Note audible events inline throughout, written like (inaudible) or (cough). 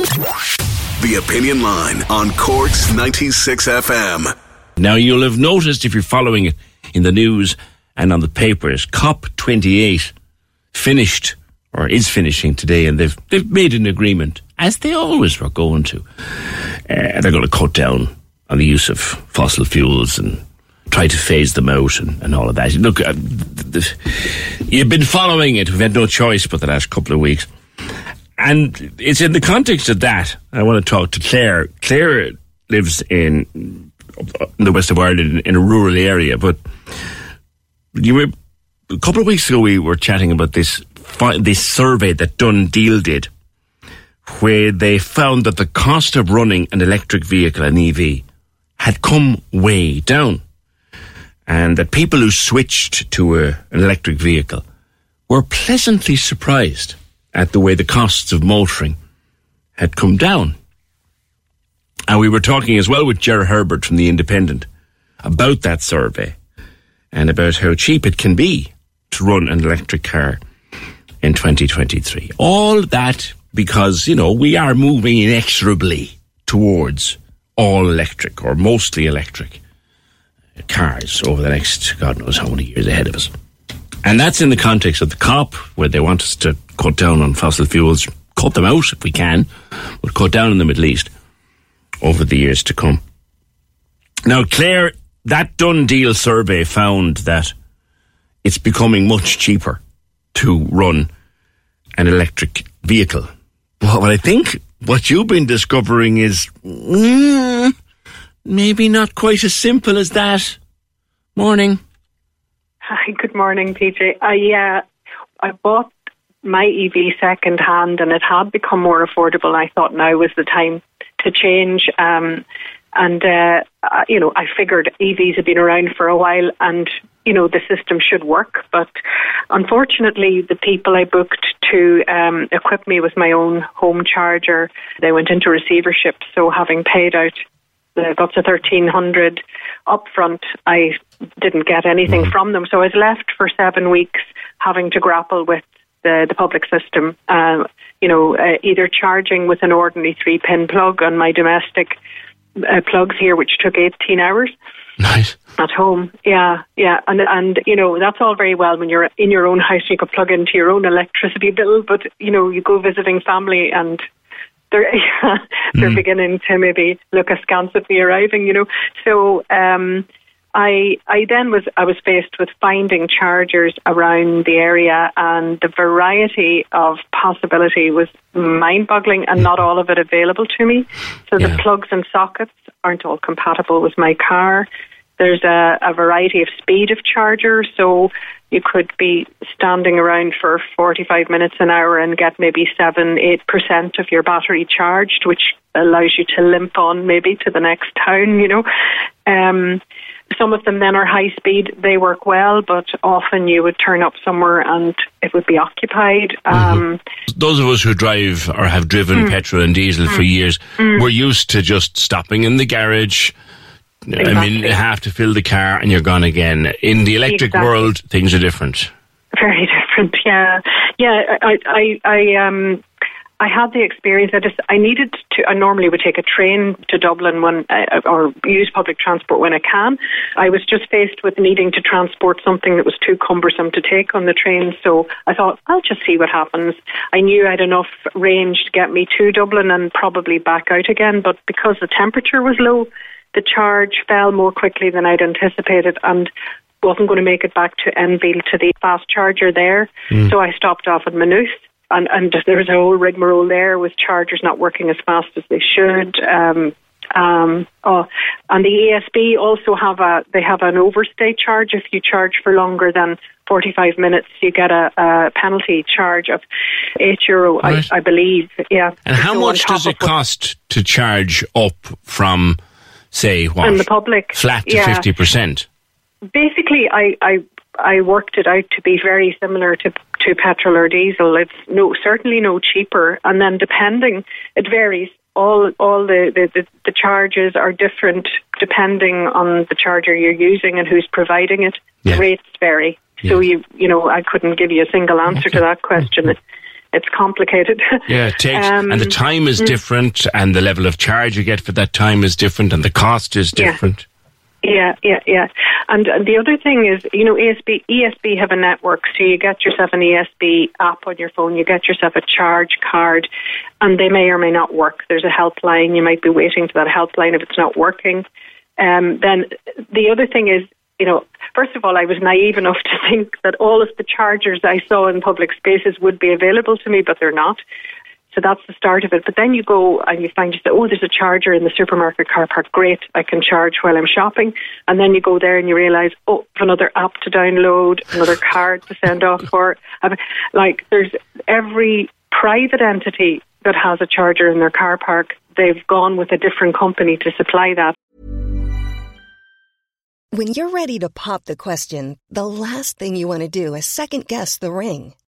The Opinion Line on Corks 96 FM. Now, you'll have noticed if you're following it in the news and on the papers, COP28 finished or is finishing today, and they've they've made an agreement, as they always were going to. Uh, they're going to cut down on the use of fossil fuels and try to phase them out and, and all of that. Look, uh, the, the, you've been following it. We've had no choice but the last couple of weeks. And it's in the context of that I want to talk to Claire. Claire lives in, in the west of Ireland in, a rural area, but you were a couple of weeks ago we were chatting about this this survey that Done Deal did, where they found that the cost of running an electric vehicle, an EV, had come way down, and that people who switched to a, an electric vehicle were pleasantly surprised at the way the costs of motoring had come down. And we were talking as well with Jerry Herbert from The Independent about that survey and about how cheap it can be to run an electric car in 2023. All that because, you know, we are moving inexorably towards all electric or mostly electric cars over the next, God knows how many years ahead of us. And that's in the context of the COP, where they want us to cut down on fossil fuels, cut them out if we can, but cut down on them at least over the years to come. Now, Claire, that done deal survey found that it's becoming much cheaper to run an electric vehicle. Well, I think what you've been discovering is mm, maybe not quite as simple as that. Morning. Hi, good morning, PJ. Uh, I bought my EV second hand, and it had become more affordable. I thought now was the time to change. Um, and uh, you know, I figured EVs have been around for a while, and you know the system should work. But unfortunately, the people I booked to um, equip me with my own home charger, they went into receivership. So having paid out the got to thirteen hundred upfront, I didn't get anything mm. from them. So I was left for seven weeks having to grapple with the, the public system. Uh, you know, uh, either charging with an ordinary three pin plug on my domestic uh, plugs here, which took 18 hours. Nice. At home, yeah, yeah, and and you know that's all very well when you're in your own house. And you could plug into your own electricity bill, but you know you go visiting family and they're (laughs) they're mm. beginning to maybe look askance at me arriving. You know, so um, I I then was I was faced with finding chargers around the area, and the variety of possibility was mind-boggling, and not all of it available to me. So yeah. the plugs and sockets aren't all compatible with my car. There's a, a variety of speed of charger, so you could be standing around for 45 minutes an hour and get maybe 7 8% of your battery charged, which allows you to limp on maybe to the next town, you know. Um, some of them then are high speed. They work well, but often you would turn up somewhere and it would be occupied. Mm-hmm. Um, Those of us who drive or have driven mm, petrol and diesel mm, for years, mm. we're used to just stopping in the garage. Exactly. I mean, you have to fill the car and you're gone again. In the electric exactly. world, things are different. Very (laughs) different. Yeah, yeah. I, I, I um, I had the experience. I just I needed to. I normally would take a train to Dublin when uh, or use public transport when I can. I was just faced with needing to transport something that was too cumbersome to take on the train. So I thought I'll just see what happens. I knew I had enough range to get me to Dublin and probably back out again. But because the temperature was low, the charge fell more quickly than I'd anticipated, and wasn't going to make it back to Enfield to the fast charger there. Mm. So I stopped off at Maynooth and, and there was a whole rigmarole there with chargers not working as fast as they should. Um, um, oh, and the ESB also have a they have an overstay charge. If you charge for longer than 45 minutes, you get a, a penalty charge of eight euro, right. I, I, believe. Yeah. And how so much does it cost to charge up from, say, what? In the public, flat to fifty yeah. percent. Basically, I, I I worked it out to be very similar to to petrol or diesel. It's no certainly no cheaper, and then depending, it varies. All all the, the, the, charges are different depending on the charger you're using and who's providing it. The rates vary. Yeah. So you you know I couldn't give you a single answer okay. to that (laughs) question. Mm-hmm. it's complicated. Yeah, it takes, um, and the time is mm. different, and the level of charge you get for that time is different, and the cost is different. Yeah, yeah, yeah. And the other thing is, you know, ESB, ESB have a network, so you get yourself an ESB app on your phone, you get yourself a charge card, and they may or may not work. There's a helpline, you might be waiting for that helpline if it's not working. Um, then the other thing is, you know, first of all, I was naive enough to (laughs) think that all of the chargers I saw in public spaces would be available to me, but they're not. So that's the start of it. But then you go and you find you say, oh, there's a charger in the supermarket car park. Great, I can charge while I'm shopping. And then you go there and you realise, oh, another app to download, another card to send off for. Like there's every private entity that has a charger in their car park. They've gone with a different company to supply that. When you're ready to pop the question, the last thing you want to do is second guess the ring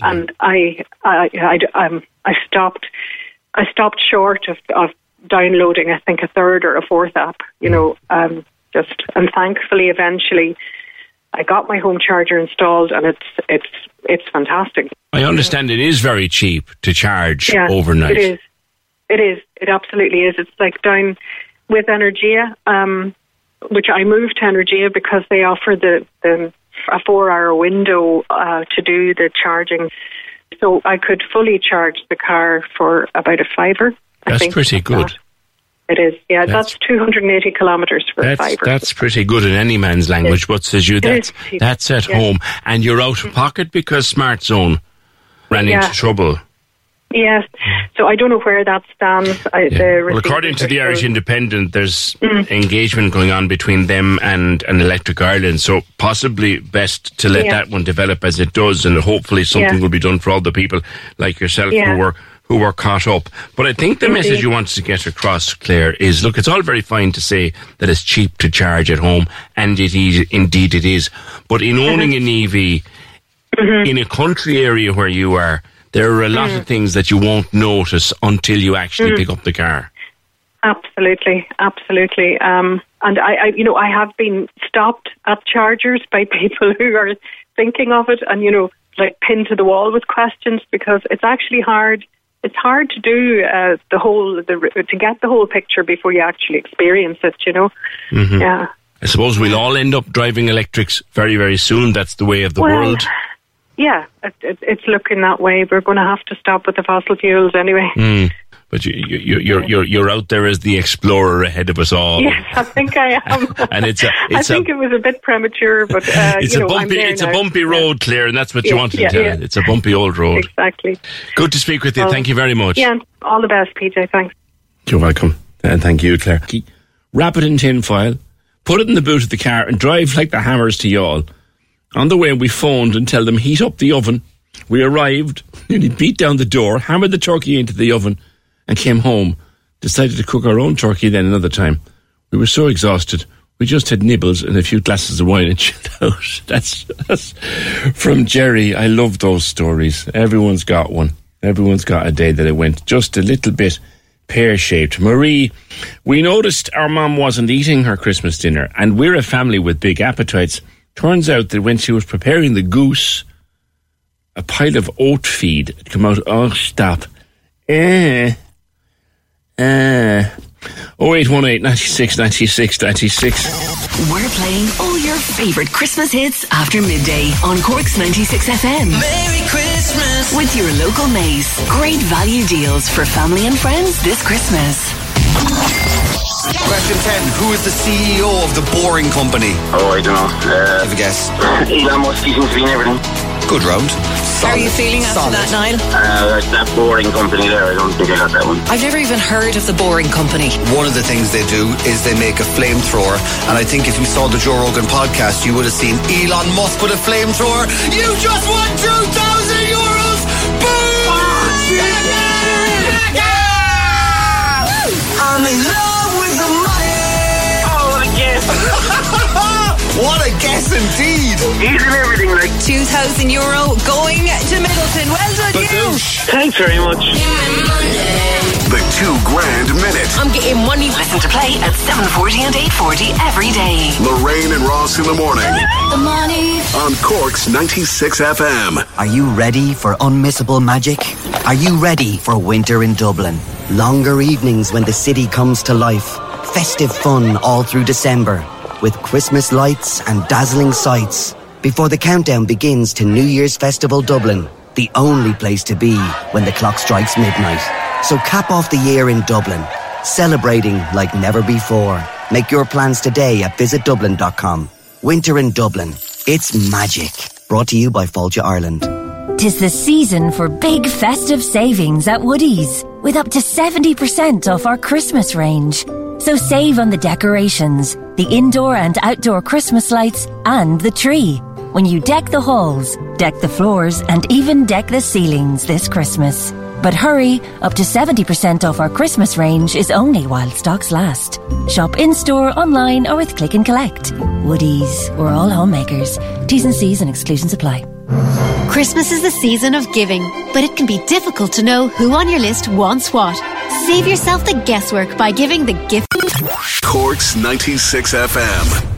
And I, I, I, I, um, I stopped. I stopped short of, of downloading. I think a third or a fourth app. You know, um, just and thankfully, eventually, I got my home charger installed, and it's it's it's fantastic. I understand it is very cheap to charge yeah, overnight. It is. It is. It absolutely is. It's like down with Energia, um, which I moved to Energia because they offer the, the a four-hour window uh, to do the charging so I could fully charge the car for about a fiver. That's pretty good. It is, yeah. That's, that's 280 kilometres for that's, a fiver. That's pretty good in any man's language. What says you that's that's at home, and you're out of pocket because Smart Zone ran yeah. into trouble. Yes. So I don't know where that stands. I, yeah. well, according to the Irish Independent, there's mm. engagement going on between them and, and Electric Ireland. So possibly best to let yeah. that one develop as it does, and hopefully something yeah. will be done for all the people like yourself who were who were caught up. But I think the Indeed. message you want to get across, Claire, is look, it's all very fine to say that it's cheap to charge at home, and it is, indeed it is. But in owning mm-hmm. an EV, mm-hmm. in a country area where you are, there are a lot mm. of things that you won't notice until you actually mm. pick up the car. Absolutely, absolutely. Um, and I, I, you know, I have been stopped at chargers by (laughs) people who are thinking of it, and you know, like pinned to the wall with questions because it's actually hard. It's hard to do uh, the whole the to get the whole picture before you actually experience it. You know, mm-hmm. yeah. I suppose we'll all end up driving electrics very, very soon. That's the way of the well, world yeah, it, it, it's looking that way. We're going to have to stop with the fossil fuels anyway. Mm. But you, you, you're you're you're out there as the explorer ahead of us all. Yes, I think I am. (laughs) and it's a, it's I think a, it was a bit premature, but uh, (laughs) it's you a bumpy it's now. a bumpy road, Claire, and that's what yeah, you wanted yeah, to tell. Yeah. It's a bumpy old road. Exactly. Good to speak with you. thank you very much. Yeah, all the best, PJ. Thanks. You're welcome, and thank you, Claire. Wrap it in tin foil, put it in the boot of the car, and drive like the hammers to Youghal. On the way, we phoned and tell them heat up the oven we arrived, (laughs) nearly beat down the door, hammered the turkey into the oven, and came home decided to cook our own turkey then another time. We were so exhausted. We just had nibbles and a few glasses of wine and (laughs) chilled out. That's, that's from Jerry. I love those stories. Everyone's got one. Everyone's got a day that it went just a little bit pear shaped. Marie, we noticed our mom wasn't eating her Christmas dinner, and we're a family with big appetites. Turns out that when she was preparing the goose, a pile of oat feed had come out. Oh, stop. Eh. Eh. 0818 96 96 96. We're playing all your favourite Christmas hits after midday on Cork's 96 FM. Merry Christmas. With your local Mace. Great value deals for family and friends this Christmas. Question 10. Who is the CEO of the Boring Company? Oh, I don't know. Uh, Have a guess. (laughs) Elon Musk he seems to be in everything. Good round. How are you feeling after that, Niall? Uh, that boring company there, I don't think I got that one. I've never even heard of the Boring Company. One of the things they do is they make a flamethrower. And I think if you saw the Joe Rogan podcast, you would have seen Elon Musk with a flamethrower. You just won 2,000 euros! Boom! I'm in love What a guess indeed! He's in everything, like. 2,000 euro going to Midleton. Well done, you. Thanks very much. The two grand minute. I'm getting money. Listen to play at 7.40 and 8.40 every day. Lorraine and Ross in the morning The money. on Cork's 96 FM. Are you ready for unmissable magic? Are you ready for winter in Dublin? Longer evenings when the city comes to life. Festive fun all through December. With Christmas lights and dazzling sights. Before the countdown begins to New Year's Festival Dublin. The only place to be when the clock strikes midnight. So cap off the year in Dublin. Celebrating like never before. Make your plans today at visitdublin.com. Winter in Dublin. It's magic. Brought to you by Fáilte Ireland. Tis the season for big festive savings at Woody's, with up to 70% off our Christmas range. So save on the decorations, the indoor and outdoor Christmas lights, and the tree. When you deck the halls, deck the floors, and even deck the ceilings this Christmas. But hurry, up to 70% off our Christmas range is only while stocks last. Shop in store, online, or with click and collect. Woody's, we're all homemakers. T's and C's and exclusions apply. Christmas is the season of giving, but it can be difficult to know who on your list wants what. Save yourself the guesswork by giving the gift. Cork's 96 FM.